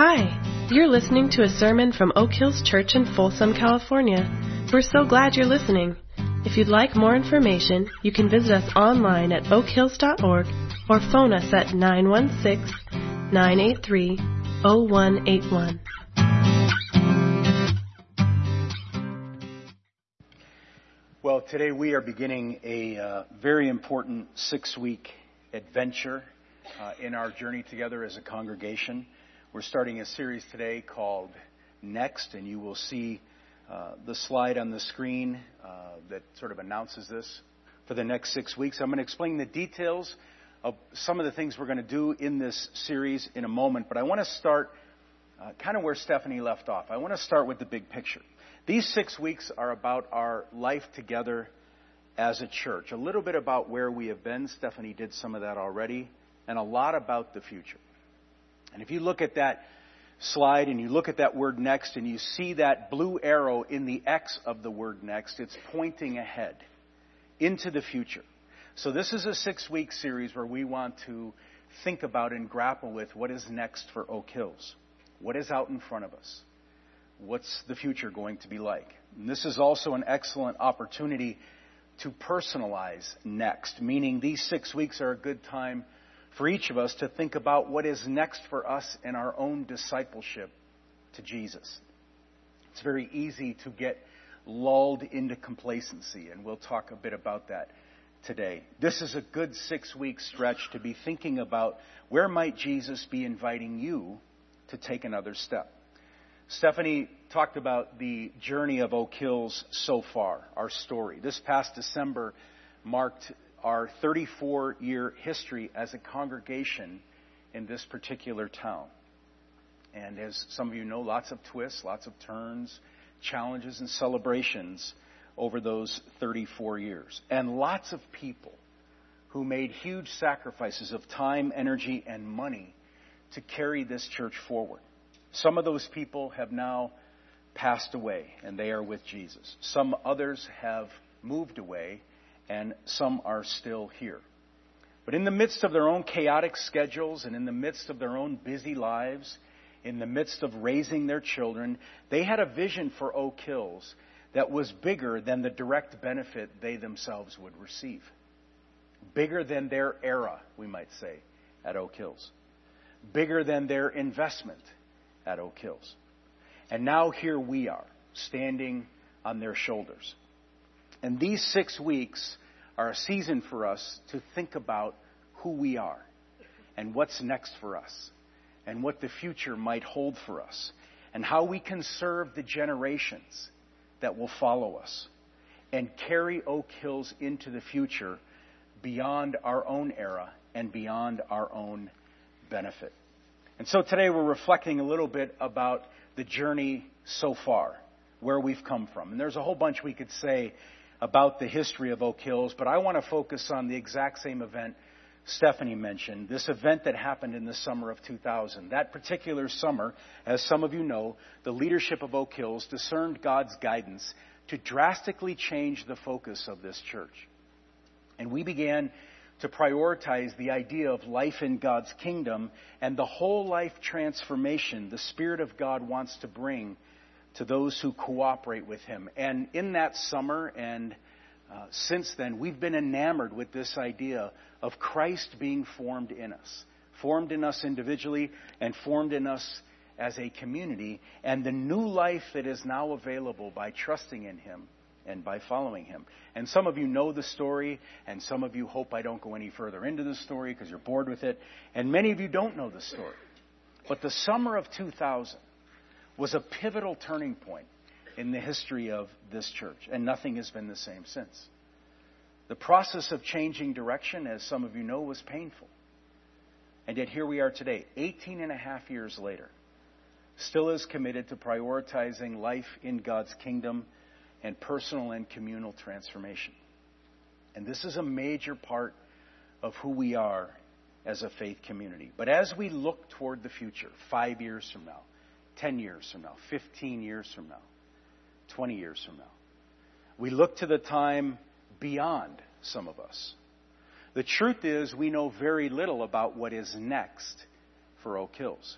Hi, you're listening to a sermon from Oak Hills Church in Folsom, California. We're so glad you're listening. If you'd like more information, you can visit us online at oakhills.org or phone us at 916 983 0181. Well, today we are beginning a uh, very important six week adventure uh, in our journey together as a congregation. We're starting a series today called Next, and you will see uh, the slide on the screen uh, that sort of announces this for the next six weeks. I'm going to explain the details of some of the things we're going to do in this series in a moment, but I want to start uh, kind of where Stephanie left off. I want to start with the big picture. These six weeks are about our life together as a church. A little bit about where we have been. Stephanie did some of that already. And a lot about the future. And if you look at that slide and you look at that word next and you see that blue arrow in the X of the word next, it's pointing ahead into the future. So this is a six week series where we want to think about and grapple with what is next for Oak Hills. What is out in front of us? what's the future going to be like? And this is also an excellent opportunity to personalize next, meaning these six weeks are a good time for each of us to think about what is next for us in our own discipleship to Jesus. It's very easy to get lulled into complacency, and we'll talk a bit about that today. This is a good six week stretch to be thinking about where might Jesus be inviting you to take another step. Stephanie talked about the journey of Oak Hills so far, our story. This past December marked our 34 year history as a congregation in this particular town. And as some of you know, lots of twists, lots of turns, challenges, and celebrations over those 34 years. And lots of people who made huge sacrifices of time, energy, and money to carry this church forward. Some of those people have now passed away and they are with Jesus. Some others have moved away and some are still here. But in the midst of their own chaotic schedules and in the midst of their own busy lives, in the midst of raising their children, they had a vision for Oak Hills that was bigger than the direct benefit they themselves would receive. Bigger than their era, we might say, at Oak Hills. Bigger than their investment at Oak Hills. And now here we are, standing on their shoulders. And these six weeks are a season for us to think about who we are and what's next for us and what the future might hold for us and how we can serve the generations that will follow us and carry Oak Hills into the future beyond our own era and beyond our own benefit. And so today we're reflecting a little bit about the journey so far, where we've come from. And there's a whole bunch we could say about the history of Oak Hills, but I want to focus on the exact same event Stephanie mentioned, this event that happened in the summer of 2000. That particular summer, as some of you know, the leadership of Oak Hills discerned God's guidance to drastically change the focus of this church. And we began to prioritize the idea of life in God's kingdom and the whole life transformation the Spirit of God wants to bring to those who cooperate with Him. And in that summer and uh, since then, we've been enamored with this idea of Christ being formed in us, formed in us individually and formed in us as a community, and the new life that is now available by trusting in Him and by following him. And some of you know the story, and some of you hope I don't go any further into the story because you're bored with it, and many of you don't know the story. But the summer of 2000 was a pivotal turning point in the history of this church, and nothing has been the same since. The process of changing direction, as some of you know, was painful. And yet here we are today, 18 and a half years later, still as committed to prioritizing life in God's kingdom and personal and communal transformation. And this is a major part of who we are as a faith community. But as we look toward the future, five years from now, 10 years from now, 15 years from now, 20 years from now, we look to the time beyond some of us. The truth is, we know very little about what is next for Oak Hills.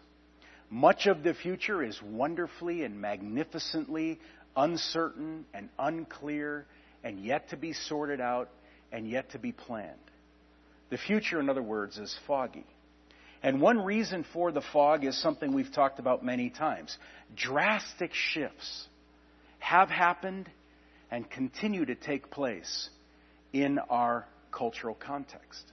Much of the future is wonderfully and magnificently uncertain and unclear and yet to be sorted out and yet to be planned. The future, in other words, is foggy. And one reason for the fog is something we've talked about many times. Drastic shifts have happened and continue to take place in our cultural context.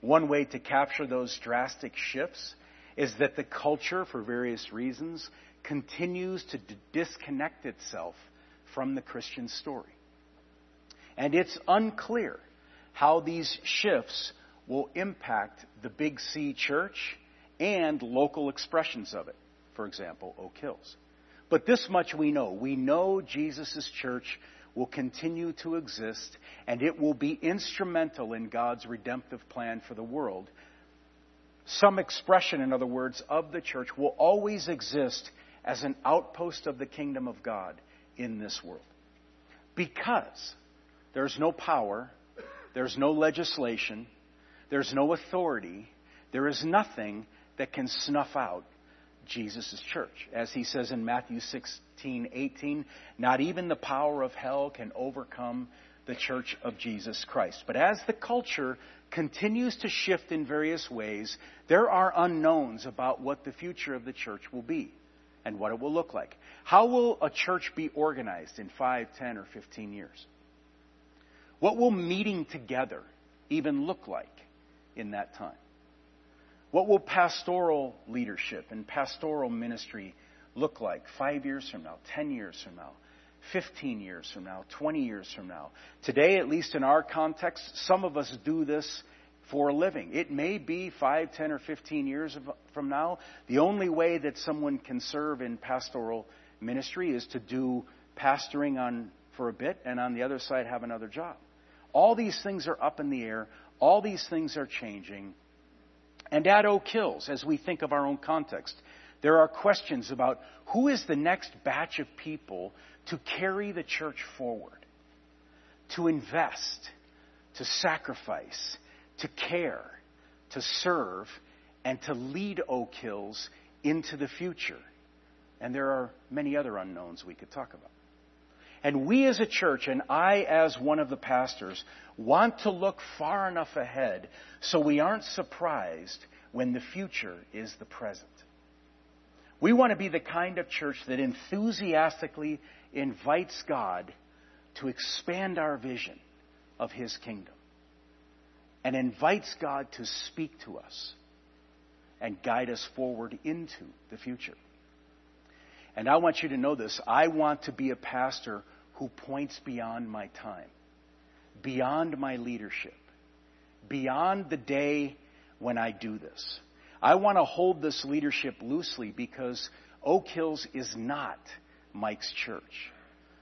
One way to capture those drastic shifts is that the culture, for various reasons, continues to disconnect itself from the Christian story. And it's unclear how these shifts will impact the Big C church and local expressions of it. For example, Oak Hills. But this much we know. We know Jesus' church will continue to exist and it will be instrumental in God's redemptive plan for the world. Some expression, in other words, of the church will always exist as an outpost of the kingdom of God in this world. Because there's no power, there's no legislation, there's no authority, there is nothing that can snuff out Jesus' church. As he says in Matthew 16, 18, not even the power of hell can overcome the church of Jesus Christ. But as the culture continues to shift in various ways, there are unknowns about what the future of the church will be and what it will look like. How will a church be organized in 5, 10, or 15 years? What will meeting together even look like in that time? What will pastoral leadership and pastoral ministry look like five years from now, 10 years from now, 15 years from now, 20 years from now? Today, at least in our context, some of us do this for a living. It may be 5, 10, or 15 years from now. The only way that someone can serve in pastoral ministry is to do pastoring on for a bit and on the other side have another job. All these things are up in the air. All these things are changing. And at Oak Hills, as we think of our own context, there are questions about who is the next batch of people to carry the church forward, to invest, to sacrifice, to care, to serve, and to lead Oak Hills into the future. And there are many other unknowns we could talk about. And we as a church, and I as one of the pastors, want to look far enough ahead so we aren't surprised when the future is the present. We want to be the kind of church that enthusiastically invites God to expand our vision of His kingdom and invites God to speak to us and guide us forward into the future. And I want you to know this. I want to be a pastor who points beyond my time, beyond my leadership, beyond the day when I do this. I want to hold this leadership loosely because Oak Hills is not Mike's church.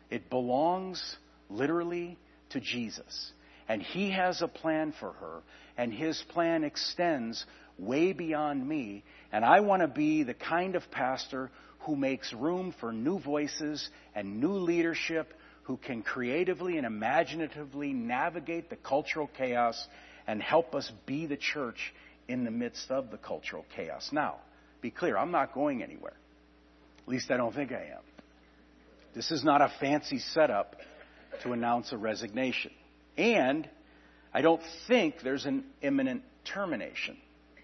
It belongs literally to Jesus. And he has a plan for her, and his plan extends way beyond me. And I want to be the kind of pastor who makes room for new voices and new leadership who can creatively and imaginatively navigate the cultural chaos and help us be the church in the midst of the cultural chaos. Now, be clear, I'm not going anywhere. At least I don't think I am. This is not a fancy setup to announce a resignation. And I don't think there's an imminent termination.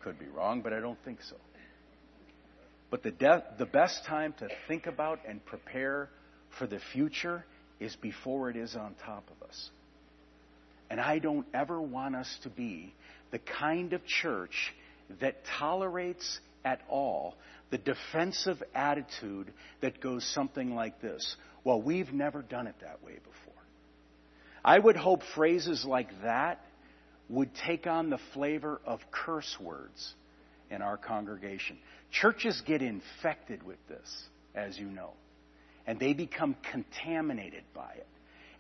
Could be wrong, but I don't think so. But the, de- the best time to think about and prepare for the future is before it is on top of us. And I don't ever want us to be the kind of church that tolerates at all the defensive attitude that goes something like this. Well, we've never done it that way before. I would hope phrases like that would take on the flavor of curse words in our congregation. Churches get infected with this, as you know, and they become contaminated by it.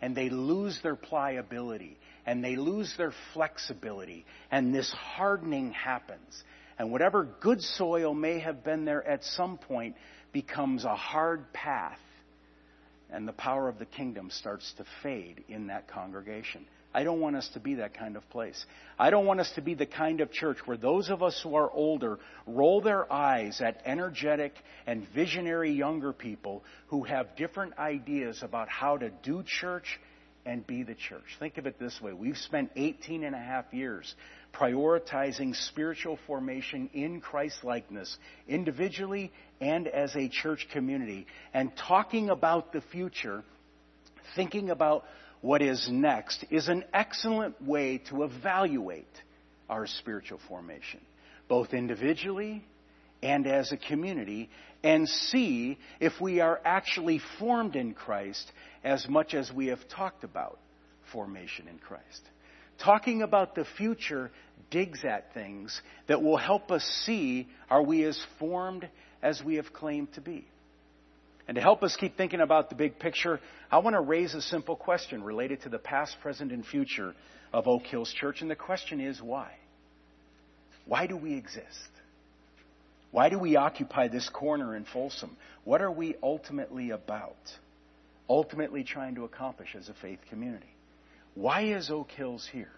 And they lose their pliability, and they lose their flexibility, and this hardening happens. And whatever good soil may have been there at some point becomes a hard path and the power of the kingdom starts to fade in that congregation. I don't want us to be that kind of place. I don't want us to be the kind of church where those of us who are older roll their eyes at energetic and visionary younger people who have different ideas about how to do church and be the church. Think of it this way. We've spent 18 and a half years prioritizing spiritual formation in Christ likeness, individually and as a church community, and talking about the future, thinking about what is next is an excellent way to evaluate our spiritual formation, both individually and as a community, and see if we are actually formed in Christ as much as we have talked about formation in Christ. Talking about the future digs at things that will help us see are we as formed as we have claimed to be. And to help us keep thinking about the big picture, I want to raise a simple question related to the past, present, and future of Oak Hills Church. And the question is why? Why do we exist? Why do we occupy this corner in Folsom? What are we ultimately about? Ultimately trying to accomplish as a faith community? Why is Oak Hills here?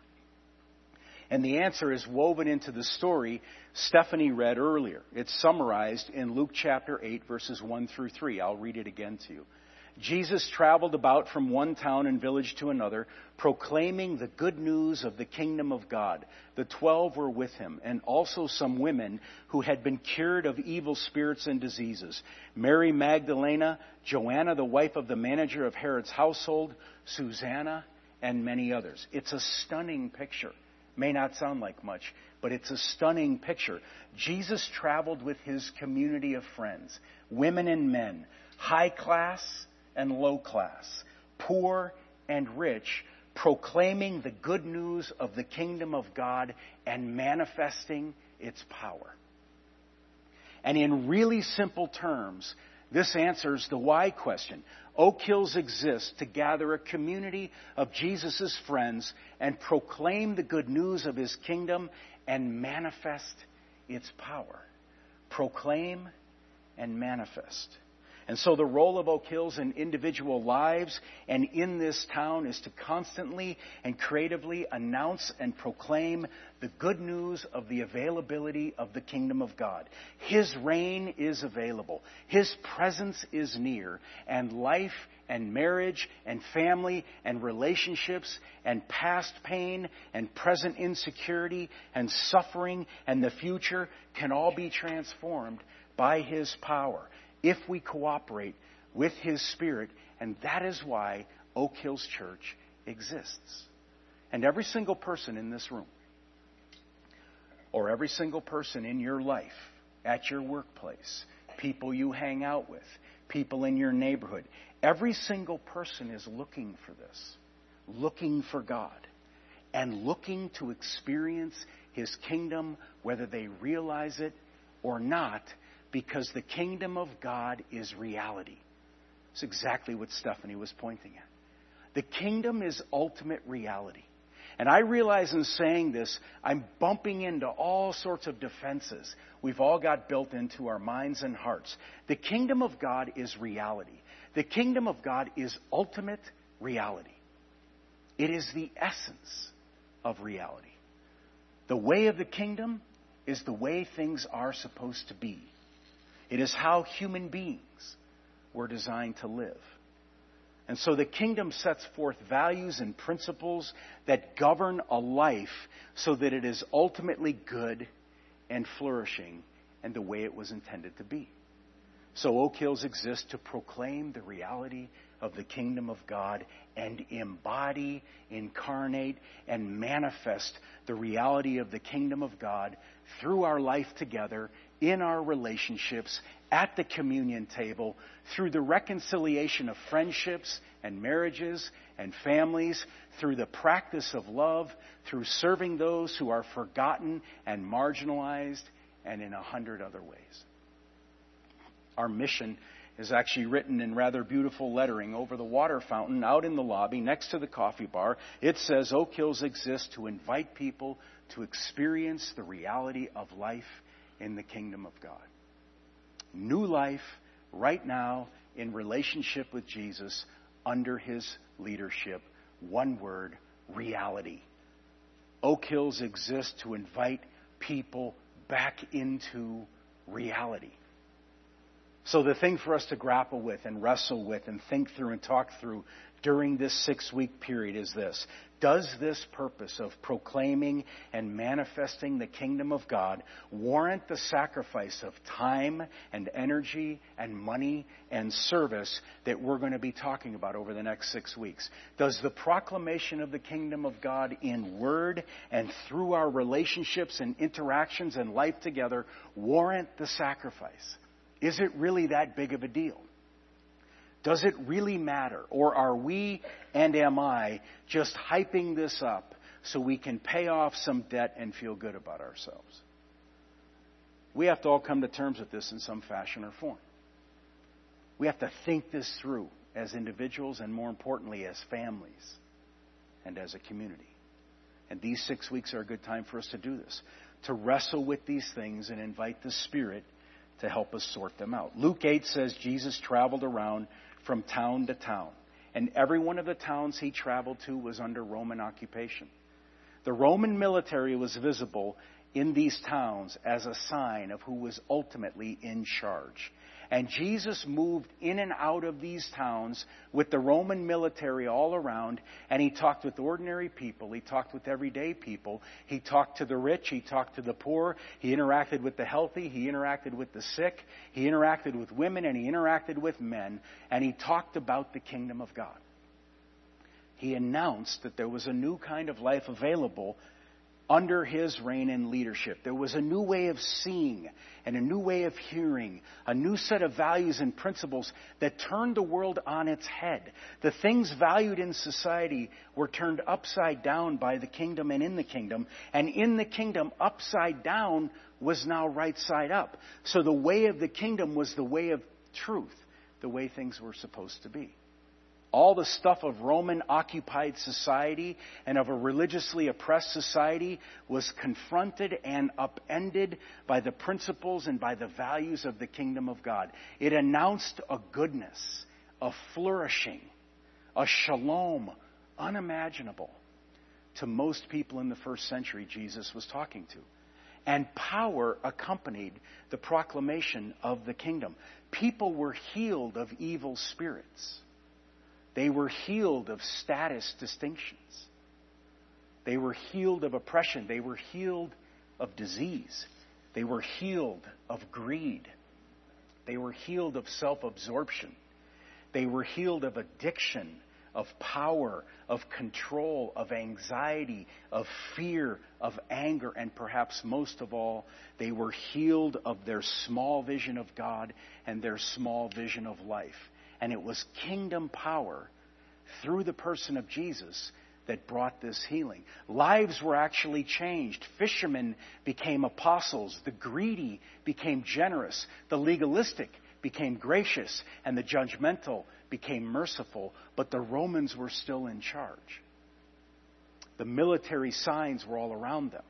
And the answer is woven into the story Stephanie read earlier. It's summarized in Luke chapter 8, verses 1 through 3. I'll read it again to you. Jesus traveled about from one town and village to another, proclaiming the good news of the kingdom of God. The twelve were with him, and also some women who had been cured of evil spirits and diseases Mary Magdalena, Joanna, the wife of the manager of Herod's household, Susanna, and many others. It's a stunning picture. May not sound like much, but it's a stunning picture. Jesus traveled with his community of friends, women and men, high class and low class, poor and rich, proclaiming the good news of the kingdom of God and manifesting its power. And in really simple terms, this answers the why question. Oak Hills exists to gather a community of Jesus' friends and proclaim the good news of his kingdom and manifest its power. Proclaim and manifest. And so the role of Oak Hills in individual lives and in this town is to constantly and creatively announce and proclaim the good news of the availability of the kingdom of God. His reign is available. His presence is near. And life and marriage and family and relationships and past pain and present insecurity and suffering and the future can all be transformed by His power if we cooperate with His Spirit, and that is why Oak Hills Church exists. And every single person in this room, or every single person in your life, at your workplace, people you hang out with, people in your neighborhood, every single person is looking for this, looking for God, and looking to experience His kingdom, whether they realize it or not because the kingdom of God is reality. It's exactly what Stephanie was pointing at. The kingdom is ultimate reality. And I realize in saying this, I'm bumping into all sorts of defenses we've all got built into our minds and hearts. The kingdom of God is reality. The kingdom of God is ultimate reality. It is the essence of reality. The way of the kingdom is the way things are supposed to be. It is how human beings were designed to live. And so the kingdom sets forth values and principles that govern a life so that it is ultimately good and flourishing and the way it was intended to be. So Oak Hills exists to proclaim the reality of the kingdom of God and embody, incarnate, and manifest the reality of the kingdom of God through our life together in our relationships, at the communion table, through the reconciliation of friendships and marriages and families, through the practice of love, through serving those who are forgotten and marginalized, and in a hundred other ways. Our mission is actually written in rather beautiful lettering over the water fountain out in the lobby next to the coffee bar. It says Oak Hills exists to invite people to experience the reality of life in the kingdom of God. New life right now in relationship with Jesus under his leadership. One word reality. Oak Hills exists to invite people back into reality. So, the thing for us to grapple with and wrestle with and think through and talk through during this six week period is this Does this purpose of proclaiming and manifesting the kingdom of God warrant the sacrifice of time and energy and money and service that we're going to be talking about over the next six weeks? Does the proclamation of the kingdom of God in word and through our relationships and interactions and life together warrant the sacrifice? Is it really that big of a deal? Does it really matter? Or are we and am I just hyping this up so we can pay off some debt and feel good about ourselves? We have to all come to terms with this in some fashion or form. We have to think this through as individuals and more importantly as families and as a community. And these six weeks are a good time for us to do this, to wrestle with these things and invite the Spirit to help us sort them out. Luke 8 says Jesus traveled around from town to town, and every one of the towns he traveled to was under Roman occupation. The Roman military was visible in these towns as a sign of who was ultimately in charge. And Jesus moved in and out of these towns with the Roman military all around, and he talked with ordinary people. He talked with everyday people. He talked to the rich. He talked to the poor. He interacted with the healthy. He interacted with the sick. He interacted with women, and he interacted with men. And he talked about the kingdom of God. He announced that there was a new kind of life available under his reign and leadership. There was a new way of seeing and a new way of hearing, a new set of values and principles that turned the world on its head. The things valued in society were turned upside down by the kingdom and in the kingdom, and in the kingdom, upside down was now right side up. So the way of the kingdom was the way of truth, the way things were supposed to be. All the stuff of Roman occupied society and of a religiously oppressed society was confronted and upended by the principles and by the values of the kingdom of God. It announced a goodness, a flourishing, a shalom unimaginable to most people in the first century Jesus was talking to. And power accompanied the proclamation of the kingdom. People were healed of evil spirits. They were healed of status distinctions. They were healed of oppression. They were healed of disease. They were healed of greed. They were healed of self absorption. They were healed of addiction, of power, of control, of anxiety, of fear, of anger, and perhaps most of all, they were healed of their small vision of God and their small vision of life. And it was kingdom power through the person of Jesus that brought this healing. Lives were actually changed. Fishermen became apostles. The greedy became generous. The legalistic became gracious. And the judgmental became merciful. But the Romans were still in charge. The military signs were all around them.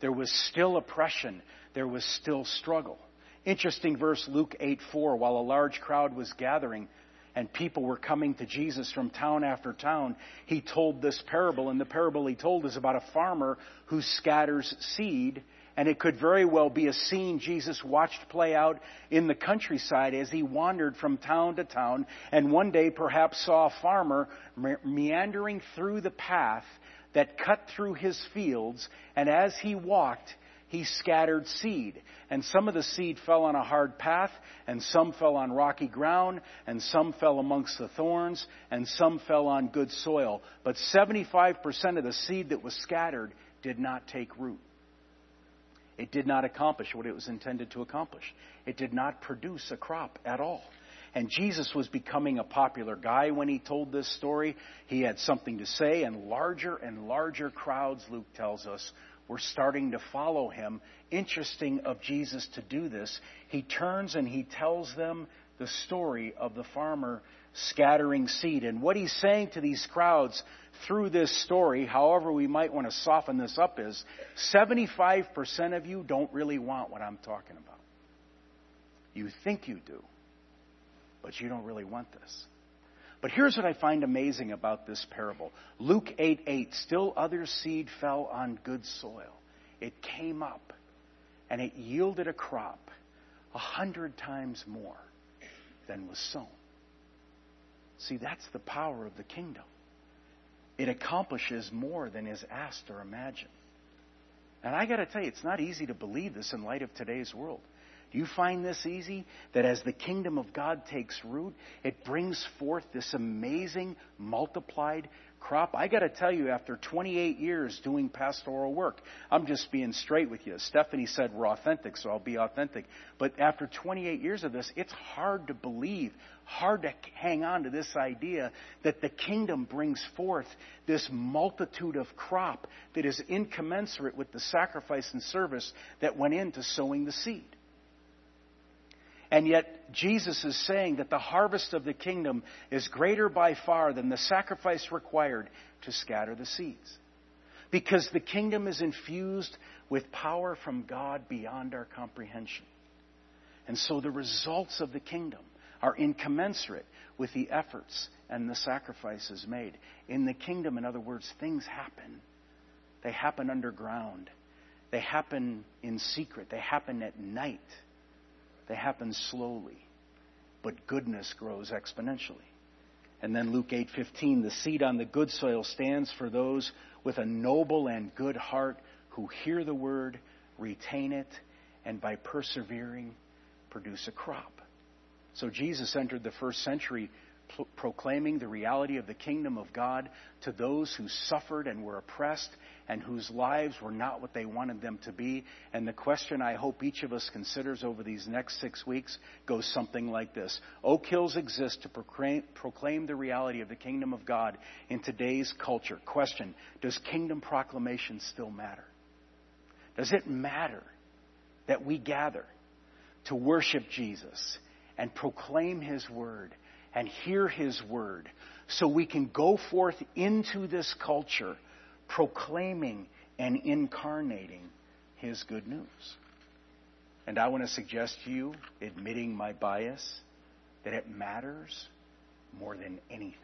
There was still oppression. There was still struggle. Interesting verse, Luke 8 4. While a large crowd was gathering and people were coming to Jesus from town after town, he told this parable. And the parable he told is about a farmer who scatters seed. And it could very well be a scene Jesus watched play out in the countryside as he wandered from town to town. And one day perhaps saw a farmer meandering through the path that cut through his fields. And as he walked, he scattered seed. And some of the seed fell on a hard path, and some fell on rocky ground, and some fell amongst the thorns, and some fell on good soil. But 75% of the seed that was scattered did not take root. It did not accomplish what it was intended to accomplish. It did not produce a crop at all. And Jesus was becoming a popular guy when he told this story. He had something to say, and larger and larger crowds, Luke tells us, were starting to follow him. Interesting of Jesus to do this. He turns and he tells them the story of the farmer scattering seed. And what he's saying to these crowds through this story, however we might want to soften this up, is 75% of you don't really want what I'm talking about. You think you do, but you don't really want this. But here's what I find amazing about this parable Luke 8 8, still other seed fell on good soil. It came up and it yielded a crop a hundred times more than was sown. See, that's the power of the kingdom. It accomplishes more than is asked or imagined. And I got to tell you, it's not easy to believe this in light of today's world. Do you find this easy? That as the kingdom of God takes root, it brings forth this amazing multiplied crop. I got to tell you, after 28 years doing pastoral work, I'm just being straight with you. Stephanie said we're authentic, so I'll be authentic. But after 28 years of this, it's hard to believe, hard to hang on to this idea that the kingdom brings forth this multitude of crop that is incommensurate with the sacrifice and service that went into sowing the seed. And yet, Jesus is saying that the harvest of the kingdom is greater by far than the sacrifice required to scatter the seeds. Because the kingdom is infused with power from God beyond our comprehension. And so the results of the kingdom are incommensurate with the efforts and the sacrifices made. In the kingdom, in other words, things happen. They happen underground. They happen in secret. They happen at night. They happen slowly, but goodness grows exponentially. And then Luke 8:15, the seed on the good soil stands for those with a noble and good heart who hear the word, retain it, and by persevering produce a crop. So Jesus entered the first century proclaiming the reality of the kingdom of God to those who suffered and were oppressed and whose lives were not what they wanted them to be. And the question I hope each of us considers over these next six weeks goes something like this Oak Hills exists to proclaim, proclaim the reality of the kingdom of God in today's culture. Question Does kingdom proclamation still matter? Does it matter that we gather to worship Jesus and proclaim his word? And hear His word so we can go forth into this culture proclaiming and incarnating His good news. And I want to suggest to you, admitting my bias, that it matters more than anything.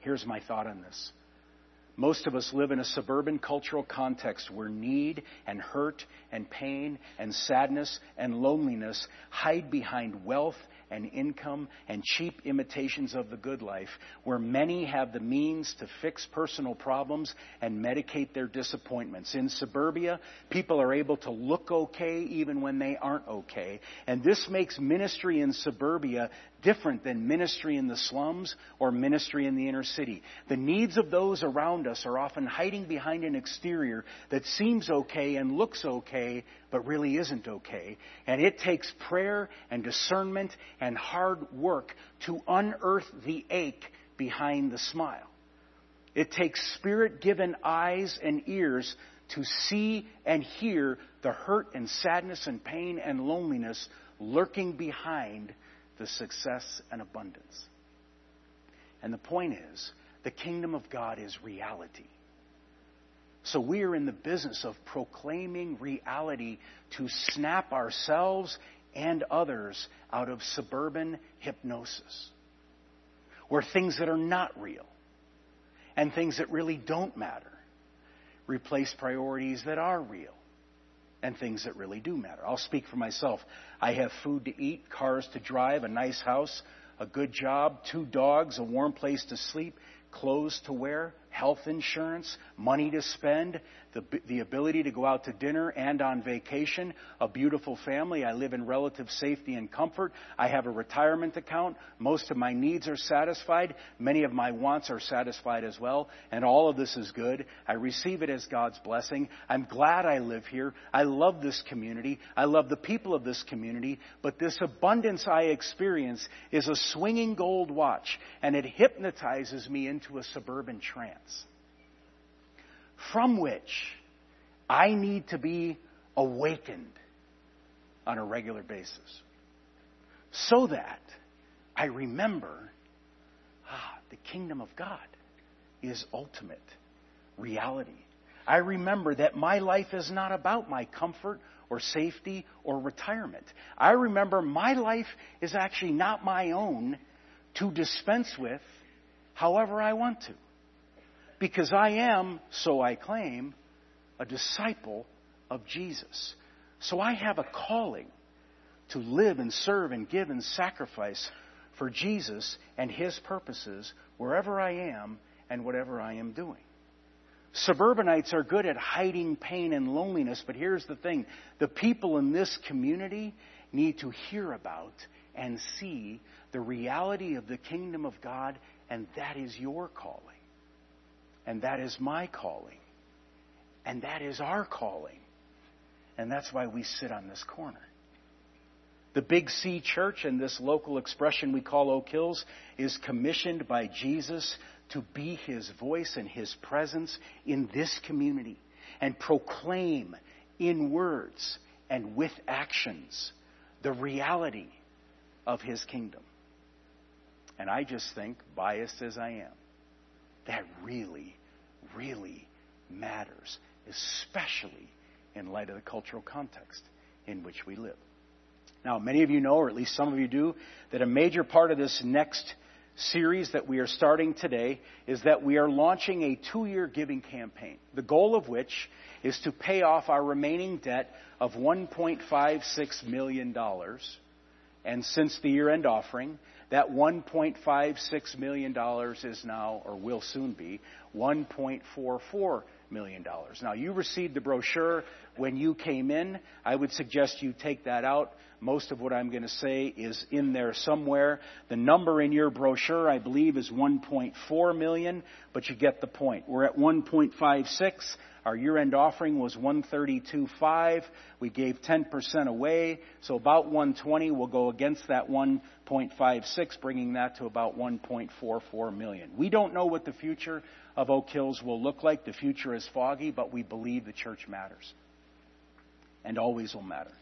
Here's my thought on this. Most of us live in a suburban cultural context where need and hurt and pain and sadness and loneliness hide behind wealth and income and cheap imitations of the good life, where many have the means to fix personal problems and medicate their disappointments. In suburbia, people are able to look okay even when they aren't okay. And this makes ministry in suburbia different than ministry in the slums or ministry in the inner city. The needs of those around us are often hiding behind an exterior that seems okay and looks okay, but really isn't okay. And it takes prayer and discernment and hard work to unearth the ache behind the smile. It takes spirit given eyes and ears to see and hear the hurt and sadness and pain and loneliness lurking behind the success and abundance. And the point is, the kingdom of God is reality. So we are in the business of proclaiming reality to snap ourselves and others out of suburban hypnosis, where things that are not real and things that really don't matter replace priorities that are real and things that really do matter. I'll speak for myself. I have food to eat, cars to drive, a nice house, a good job, two dogs, a warm place to sleep, clothes to wear, health insurance, money to spend, the, the ability to go out to dinner and on vacation, a beautiful family. I live in relative safety and comfort. I have a retirement account. Most of my needs are satisfied. Many of my wants are satisfied as well. And all of this is good. I receive it as God's blessing. I'm glad I live here. I love this community. I love the people of this community. But this abundance I experience is a swinging gold watch, and it hypnotizes me into a suburban trance from which I need to be awakened on a regular basis so that I remember ah, the kingdom of God is ultimate reality. I remember that my life is not about my comfort or safety or retirement. I remember my life is actually not my own, to dispense with however I want to. Because I am, so I claim, a disciple of Jesus. So I have a calling to live and serve and give and sacrifice for Jesus and His purposes wherever I am and whatever I am doing. Suburbanites are good at hiding pain and loneliness, but here's the thing the people in this community need to hear about and see the reality of the kingdom of God, and that is your calling. And that is my calling. And that is our calling. And that's why we sit on this corner. The Big C Church and this local expression we call Oak Hills is commissioned by Jesus to be his voice and his presence in this community and proclaim in words and with actions the reality of his kingdom. And I just think, biased as I am, that really, really matters, especially in light of the cultural context in which we live. Now, many of you know, or at least some of you do, that a major part of this next series that we are starting today is that we are launching a two year giving campaign, the goal of which is to pay off our remaining debt of $1.56 million. And since the year end offering, that $1.56 million is now, or will soon be, $1.44 million. Now, you received the brochure when you came in. I would suggest you take that out. Most of what I'm going to say is in there somewhere. The number in your brochure, I believe, is 1.4 million, but you get the point. We're at 1.56. Our year-end offering was 132.5. We gave 10% away, so about 120 will go against that 1.56, bringing that to about 1.44 million. We don't know what the future of Oak Hills will look like. The future is foggy, but we believe the church matters and always will matter.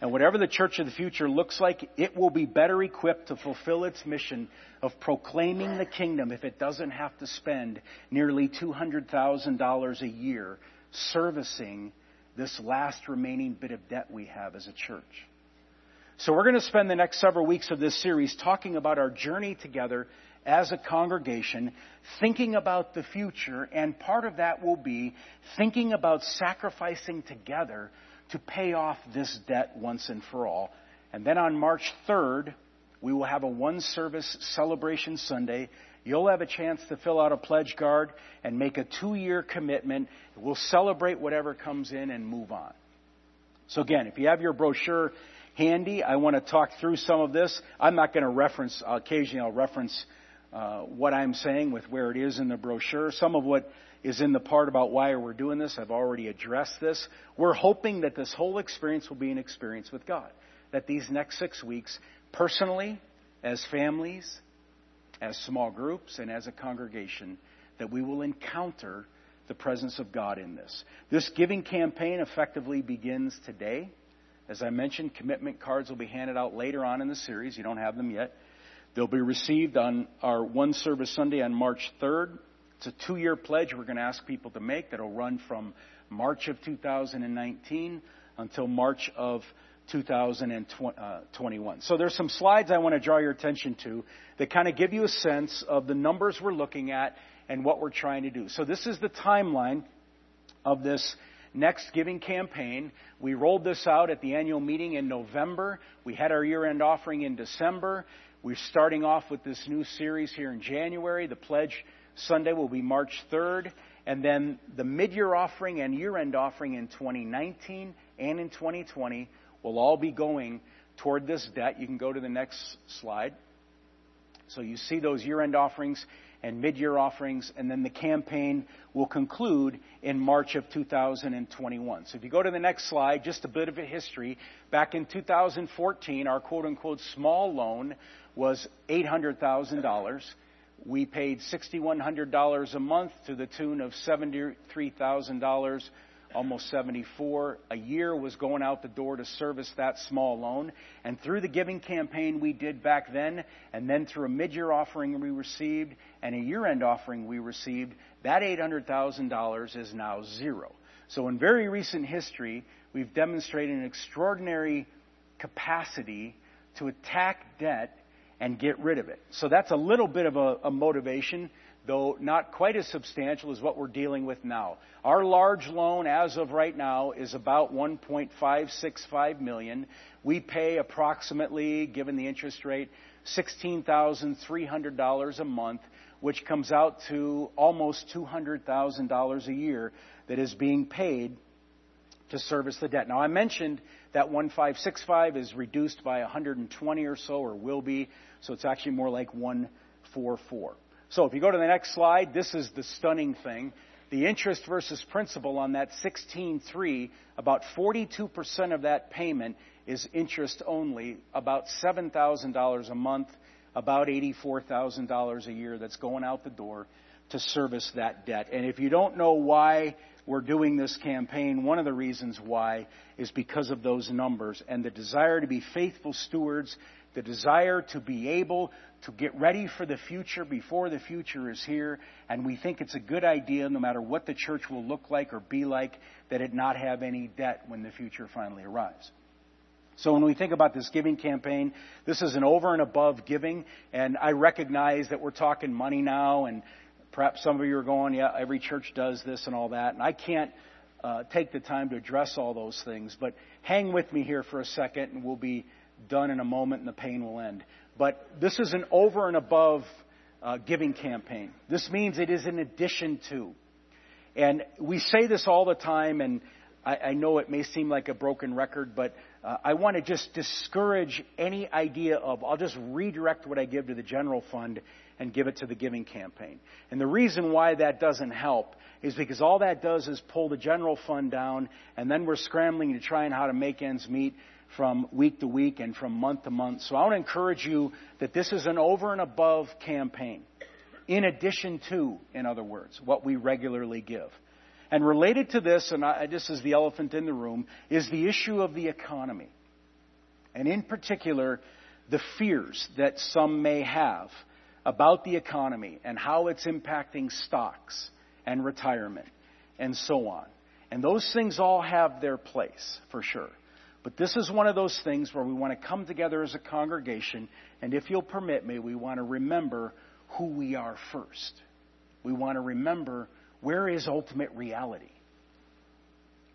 And whatever the church of the future looks like, it will be better equipped to fulfill its mission of proclaiming the kingdom if it doesn't have to spend nearly $200,000 a year servicing this last remaining bit of debt we have as a church. So we're going to spend the next several weeks of this series talking about our journey together as a congregation, thinking about the future, and part of that will be thinking about sacrificing together to pay off this debt once and for all. And then on March 3rd, we will have a one service celebration Sunday. You'll have a chance to fill out a pledge card and make a two year commitment. We'll celebrate whatever comes in and move on. So again, if you have your brochure handy, I want to talk through some of this. I'm not going to reference, occasionally I'll reference uh, what I'm saying with where it is in the brochure. Some of what is in the part about why we're doing this. I've already addressed this. We're hoping that this whole experience will be an experience with God. That these next six weeks, personally, as families, as small groups, and as a congregation, that we will encounter the presence of God in this. This giving campaign effectively begins today. As I mentioned, commitment cards will be handed out later on in the series. You don't have them yet. They'll be received on our one service Sunday on March 3rd. It's a two year pledge we're going to ask people to make that'll run from March of 2019 until March of 2021. So there's some slides I want to draw your attention to that kind of give you a sense of the numbers we're looking at and what we're trying to do. So this is the timeline of this next giving campaign. We rolled this out at the annual meeting in November. We had our year end offering in December. We're starting off with this new series here in January. The pledge Sunday will be March 3rd. And then the mid year offering and year end offering in 2019 and in 2020 will all be going toward this debt. You can go to the next slide. So you see those year end offerings and mid year offerings, and then the campaign will conclude in March of 2021. So if you go to the next slide, just a bit of a history. Back in 2014, our quote unquote small loan was $800,000 we paid $6,100 a month to the tune of $73,000, almost 74 a year was going out the door to service that small loan. And through the giving campaign we did back then, and then through a mid-year offering we received and a year-end offering we received, that $800,000 is now zero. So in very recent history, we've demonstrated an extraordinary capacity to attack debt and get rid of it. So that's a little bit of a, a motivation, though not quite as substantial as what we're dealing with now. Our large loan as of right now is about 1.565 million. We pay approximately, given the interest rate, $16,300 a month, which comes out to almost $200,000 a year that is being paid to service the debt. Now, I mentioned that 1565 is reduced by 120 or so, or will be, so it's actually more like 144. So if you go to the next slide, this is the stunning thing. The interest versus principal on that 16.3, about 42% of that payment is interest only, about $7,000 a month, about $84,000 a year that's going out the door to service that debt. And if you don't know why we're doing this campaign, one of the reasons why is because of those numbers and the desire to be faithful stewards, the desire to be able to get ready for the future before the future is here. And we think it's a good idea, no matter what the church will look like or be like, that it not have any debt when the future finally arrives. So when we think about this giving campaign, this is an over and above giving, and I recognize that we're talking money now, and perhaps some of you are going, yeah, every church does this and all that, and I can't uh, take the time to address all those things, but hang with me here for a second, and we'll be done in a moment, and the pain will end. But this is an over and above uh, giving campaign. This means it is in addition to. And we say this all the time, and I, I know it may seem like a broken record, but uh, I want to just discourage any idea of, I'll just redirect what I give to the general fund and give it to the giving campaign. And the reason why that doesn't help is because all that does is pull the general fund down, and then we're scrambling to try and how to make ends meet from week to week and from month to month. So I want to encourage you that this is an over and above campaign. In addition to, in other words, what we regularly give. And related to this, and I, this is the elephant in the room, is the issue of the economy. And in particular, the fears that some may have about the economy and how it's impacting stocks and retirement and so on. And those things all have their place, for sure. But this is one of those things where we want to come together as a congregation, and if you'll permit me, we want to remember who we are first. We want to remember where is ultimate reality?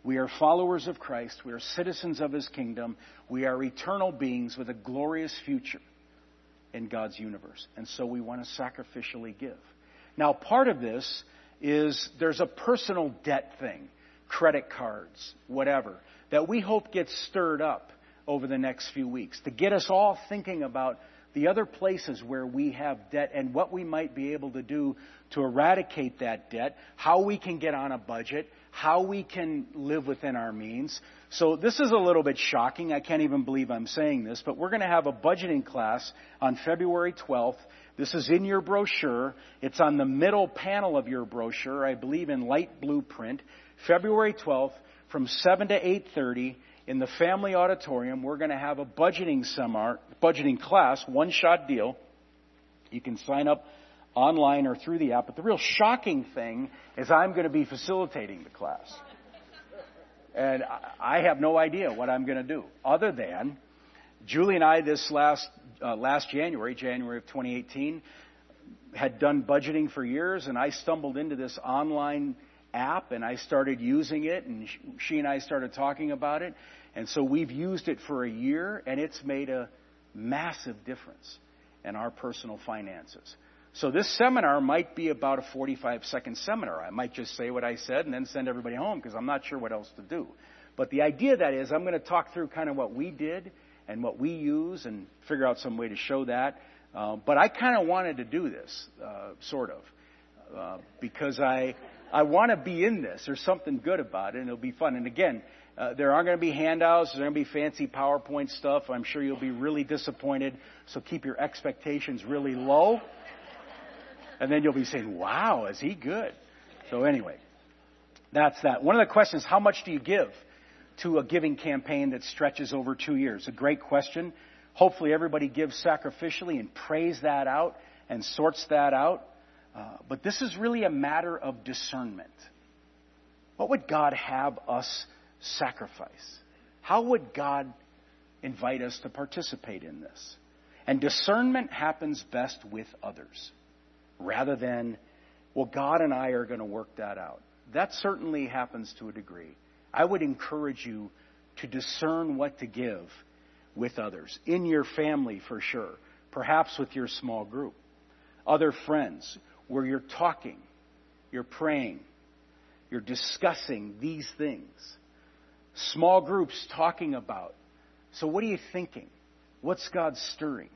We are followers of Christ. We are citizens of His kingdom. We are eternal beings with a glorious future in God's universe. And so we want to sacrificially give. Now, part of this is there's a personal debt thing, credit cards, whatever, that we hope gets stirred up over the next few weeks to get us all thinking about the other places where we have debt and what we might be able to do to eradicate that debt, how we can get on a budget, how we can live within our means. So this is a little bit shocking. I can't even believe I'm saying this, but we're going to have a budgeting class on February 12th. This is in your brochure. It's on the middle panel of your brochure, I believe in light blue print. February 12th from 7 to 8:30 in the family auditorium, we're going to have a budgeting seminar, budgeting class, one shot deal. You can sign up online or through the app. But the real shocking thing is I'm going to be facilitating the class. And I have no idea what I'm going to do other than Julie and I this last, uh, last January, January of 2018, had done budgeting for years and I stumbled into this online app and I started using it and she and I started talking about it. And so we've used it for a year and it's made a massive difference in our personal finances. So this seminar might be about a 45 second seminar. I might just say what I said and then send everybody home because I'm not sure what else to do. But the idea that is I'm going to talk through kind of what we did and what we use and figure out some way to show that. Uh, but I kind of wanted to do this, uh, sort of, uh, because I I want to be in this. There's something good about it, and it'll be fun. And again, uh, there aren't going to be handouts. There's going to be fancy PowerPoint stuff. I'm sure you'll be really disappointed. So keep your expectations really low. And then you'll be saying, wow, is he good? So anyway, that's that. One of the questions, how much do you give to a giving campaign that stretches over two years? A great question. Hopefully everybody gives sacrificially and prays that out and sorts that out. Uh, but this is really a matter of discernment. What would God have us sacrifice? How would God invite us to participate in this? And discernment happens best with others rather than, well, God and I are going to work that out. That certainly happens to a degree. I would encourage you to discern what to give with others, in your family for sure, perhaps with your small group, other friends, where you're talking, you're praying, you're discussing these things. Small groups talking about. So, what are you thinking? What's God stirring?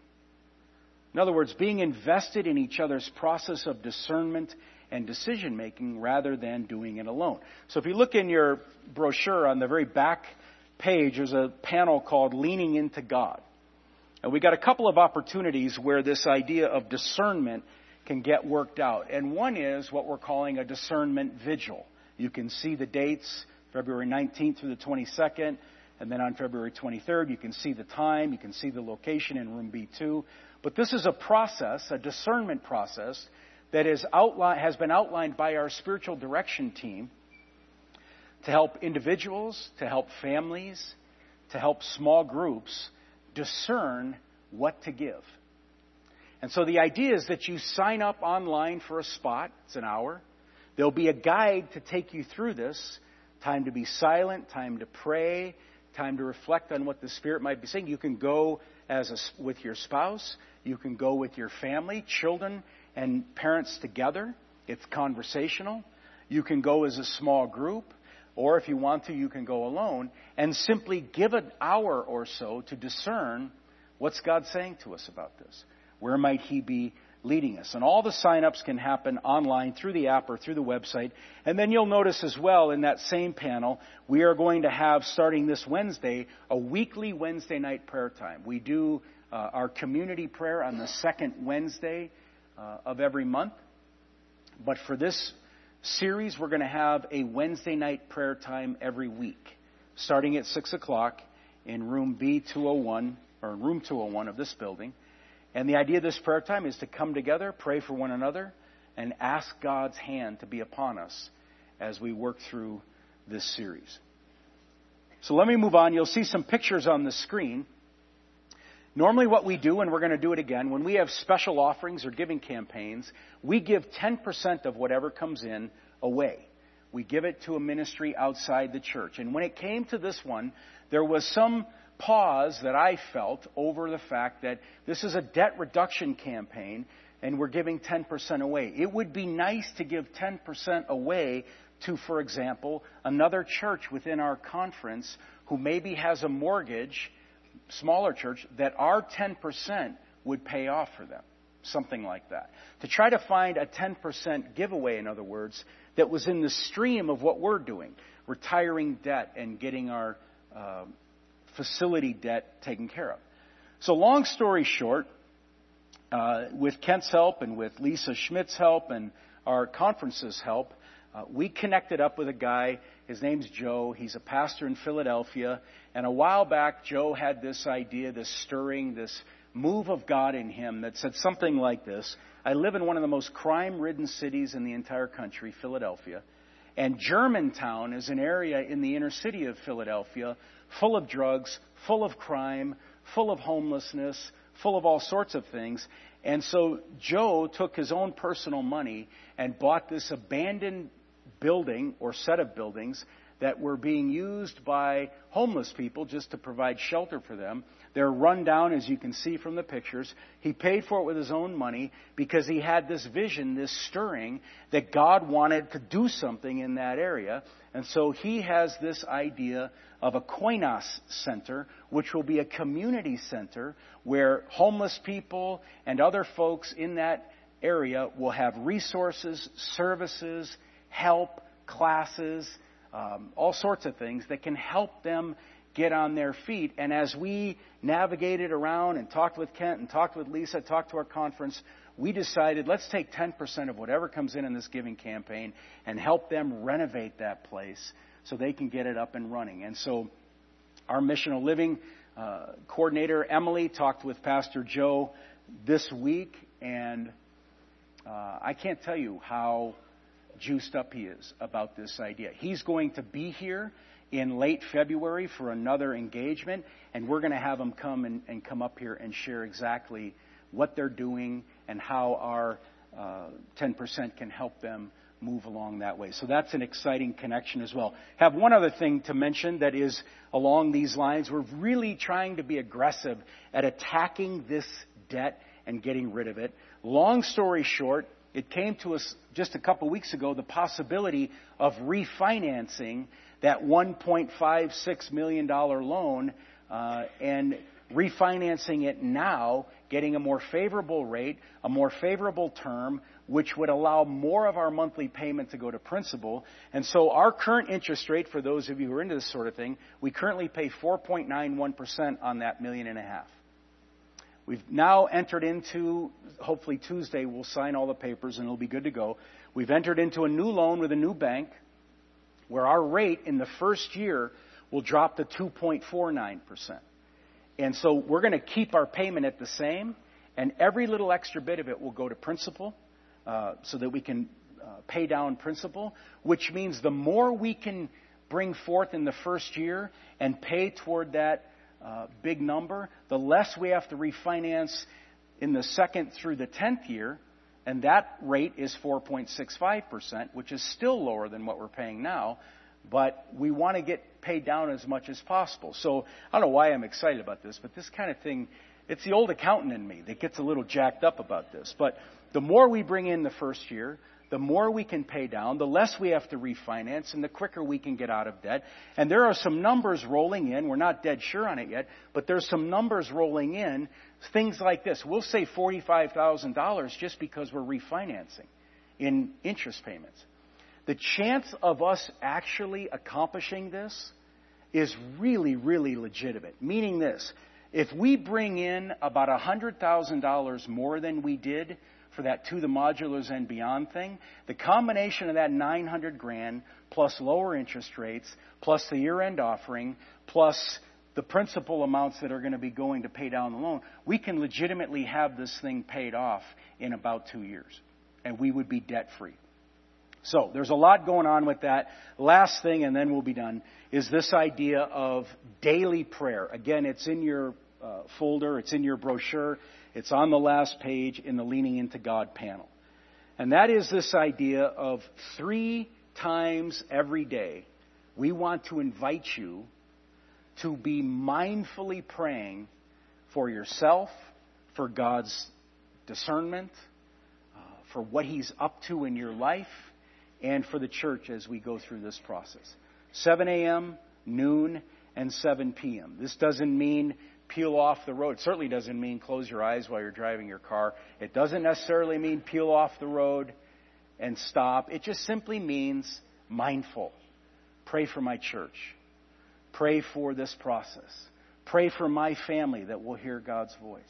In other words, being invested in each other's process of discernment and decision making rather than doing it alone. So if you look in your brochure on the very back page, there's a panel called Leaning into God. And we got a couple of opportunities where this idea of discernment can get worked out. And one is what we're calling a discernment vigil. You can see the dates, February 19th through the 22nd. And then on February 23rd, you can see the time, you can see the location in room B2. But this is a process, a discernment process, that is outline, has been outlined by our spiritual direction team to help individuals, to help families, to help small groups discern what to give. And so the idea is that you sign up online for a spot, it's an hour. There'll be a guide to take you through this time to be silent, time to pray, time to reflect on what the Spirit might be saying. You can go as a, with your spouse, you can go with your family, children and parents together. It's conversational. You can go as a small group, or if you want to, you can go alone and simply give an hour or so to discern what's God saying to us about this. Where might He be leading us. And all the sign-ups can happen online through the app or through the website. And then you'll notice as well in that same panel, we are going to have, starting this Wednesday, a weekly Wednesday night prayer time. We do uh, our community prayer on the second Wednesday uh, of every month. But for this series, we're going to have a Wednesday night prayer time every week, starting at 6 o'clock in room B201, or room 201 of this building. And the idea of this prayer time is to come together, pray for one another, and ask God's hand to be upon us as we work through this series. So let me move on. You'll see some pictures on the screen. Normally, what we do, and we're going to do it again, when we have special offerings or giving campaigns, we give 10% of whatever comes in away. We give it to a ministry outside the church. And when it came to this one, there was some pause that I felt over the fact that this is a debt reduction campaign and we're giving 10% away. It would be nice to give 10% away to, for example, another church within our conference who maybe has a mortgage, smaller church, that our 10% would pay off for them. Something like that. To try to find a 10% giveaway, in other words, that was in the stream of what we're doing, retiring debt and getting our uh, facility debt taken care of. So, long story short, uh, with Kent's help and with Lisa Schmidt's help and our conference's help, uh, we connected up with a guy. His name's Joe. He's a pastor in Philadelphia. And a while back, Joe had this idea, this stirring, this move of God in him that said something like this I live in one of the most crime ridden cities in the entire country, Philadelphia. And Germantown is an area in the inner city of Philadelphia full of drugs, full of crime, full of homelessness, full of all sorts of things. And so Joe took his own personal money and bought this abandoned building or set of buildings that were being used by homeless people just to provide shelter for them. They're run down, as you can see from the pictures. He paid for it with his own money because he had this vision, this stirring, that God wanted to do something in that area. And so he has this idea of a Koinos Center, which will be a community center where homeless people and other folks in that area will have resources, services, help, classes, um, all sorts of things that can help them get on their feet. And as we navigated around and talked with Kent and talked with Lisa, talked to our conference, we decided let's take 10% of whatever comes in in this giving campaign and help them renovate that place so they can get it up and running. And so our missional living uh, coordinator, Emily, talked with Pastor Joe this week, and uh, I can't tell you how juiced up he is about this idea. He's going to be here in late February for another engagement, and we're going to have him come and, and, come up here and share exactly what they're doing and how our uh, 10% can help them move along that way. So that's an exciting connection as well. Have one other thing to mention that is along these lines. We're really trying to be aggressive at attacking this debt and getting rid of it. Long story short, it came to us just a couple weeks ago the possibility of refinancing that $1.56 million loan uh, and refinancing it now, getting a more favorable rate, a more favorable term, which would allow more of our monthly payment to go to principal. And so our current interest rate, for those of you who are into this sort of thing, we currently pay 4.91% on that million and a half. We've now entered into, hopefully Tuesday, we'll sign all the papers and it'll be good to go. We've entered into a new loan with a new bank where our rate in the first year will drop to 2.49%. And so we're going to keep our payment at the same, and every little extra bit of it will go to principal uh, so that we can uh, pay down principal, which means the more we can bring forth in the first year and pay toward that uh, big number, the less we have to refinance in the second through the tenth year, and that rate is 4.65%, which is still lower than what we're paying now, but we want to get paid down as much as possible. So I don't know why I'm excited about this, but this kind of thing, it's the old accountant in me that gets a little jacked up about this. But the more we bring in the first year, the more we can pay down, the less we have to refinance, and the quicker we can get out of debt. And there are some numbers rolling in. We're not dead sure on it yet, but there's some numbers rolling in. Things like this. We'll save $45,000 just because we're refinancing in interest payments. The chance of us actually accomplishing this is really, really legitimate. Meaning this, if we bring in about $100,000 more than we did for that to the modulars and beyond thing, the combination of that 900 grand plus lower interest rates plus the year-end offering plus the principal amounts that are going to be going to pay down the loan, we can legitimately have this thing paid off in about two years. And we would be debt free. So there's a lot going on with that. Last thing, and then we'll be done, is this idea of daily prayer. Again, it's in your uh, folder, it's in your brochure. It's on the last page in the Leaning into God panel. And that is this idea of three times every day, we want to invite you to be mindfully praying for yourself, for God's discernment, uh, for what He's up to in your life, and for the church as we go through this process. 7 a.m., noon, and 7 p.m. This doesn't mean peel off the road. It certainly doesn't mean close your eyes while you're driving your car. It doesn't necessarily mean peel off the road and stop. It just simply means mindful. Pray for my church. Pray for this process. Pray for my family that will hear God's voice.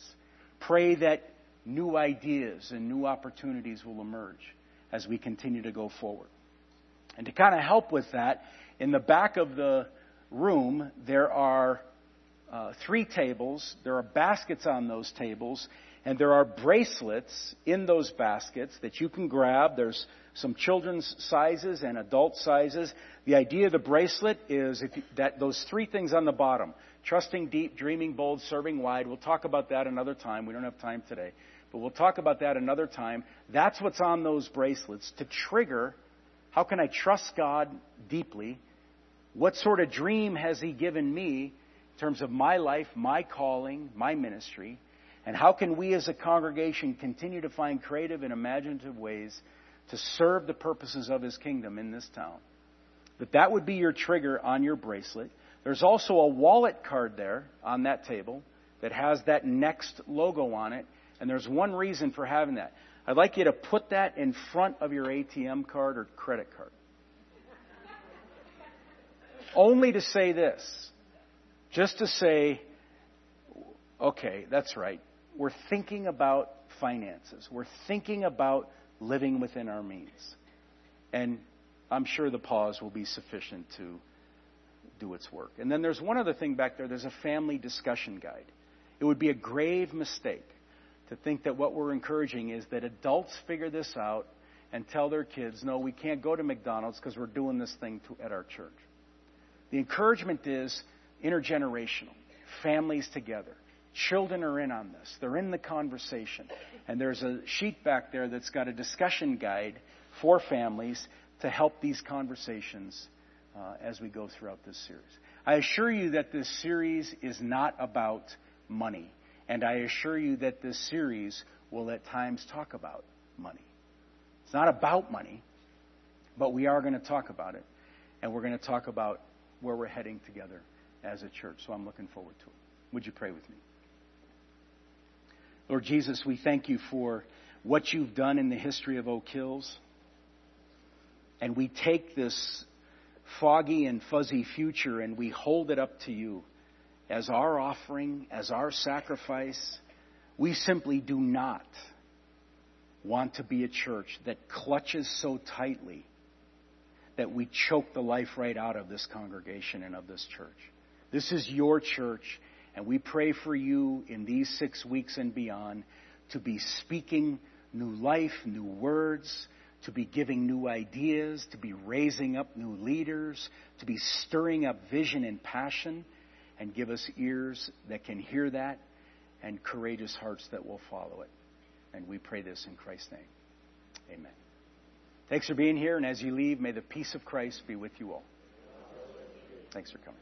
Pray that new ideas and new opportunities will emerge as we continue to go forward. And to kind of help with that, in the back of the room, there are uh, three tables. There are baskets on those tables, and there are bracelets in those baskets that you can grab. There's some children's sizes and adult sizes. The idea of the bracelet is you, that those three things on the bottom trusting deep, dreaming bold, serving wide. We'll talk about that another time. We don't have time today. But we'll talk about that another time. That's what's on those bracelets to trigger how can I trust God deeply? What sort of dream has He given me in terms of my life, my calling, my ministry, and how can we as a congregation continue to find creative and imaginative ways to serve the purposes of His kingdom in this town? That that would be your trigger on your bracelet. There's also a wallet card there on that table that has that next logo on it, and there's one reason for having that. I'd like you to put that in front of your ATM card or credit card. Only to say this just to say, okay, that's right. We're thinking about finances. We're thinking about living within our means. And I'm sure the pause will be sufficient to do its work. And then there's one other thing back there there's a family discussion guide. It would be a grave mistake to think that what we're encouraging is that adults figure this out and tell their kids, no, we can't go to McDonald's because we're doing this thing to, at our church. The encouragement is intergenerational, families together. Children are in on this. They're in the conversation. And there's a sheet back there that's got a discussion guide for families to help these conversations uh, as we go throughout this series. I assure you that this series is not about money. And I assure you that this series will at times talk about money. It's not about money, but we are going to talk about it. And we're going to talk about where we're heading together as a church. So I'm looking forward to it. Would you pray with me? Lord Jesus, we thank you for what you've done in the history of Oak Hills. And we take this foggy and fuzzy future and we hold it up to you as our offering, as our sacrifice. We simply do not want to be a church that clutches so tightly that we choke the life right out of this congregation and of this church. This is your church, and we pray for you in these six weeks and beyond to be speaking new life, new words, to be giving new ideas, to be raising up new leaders, to be stirring up vision and passion, and give us ears that can hear that and courageous hearts that will follow it. And we pray this in Christ's name. Amen. Thanks for being here, and as you leave, may the peace of Christ be with you all. Thanks for coming.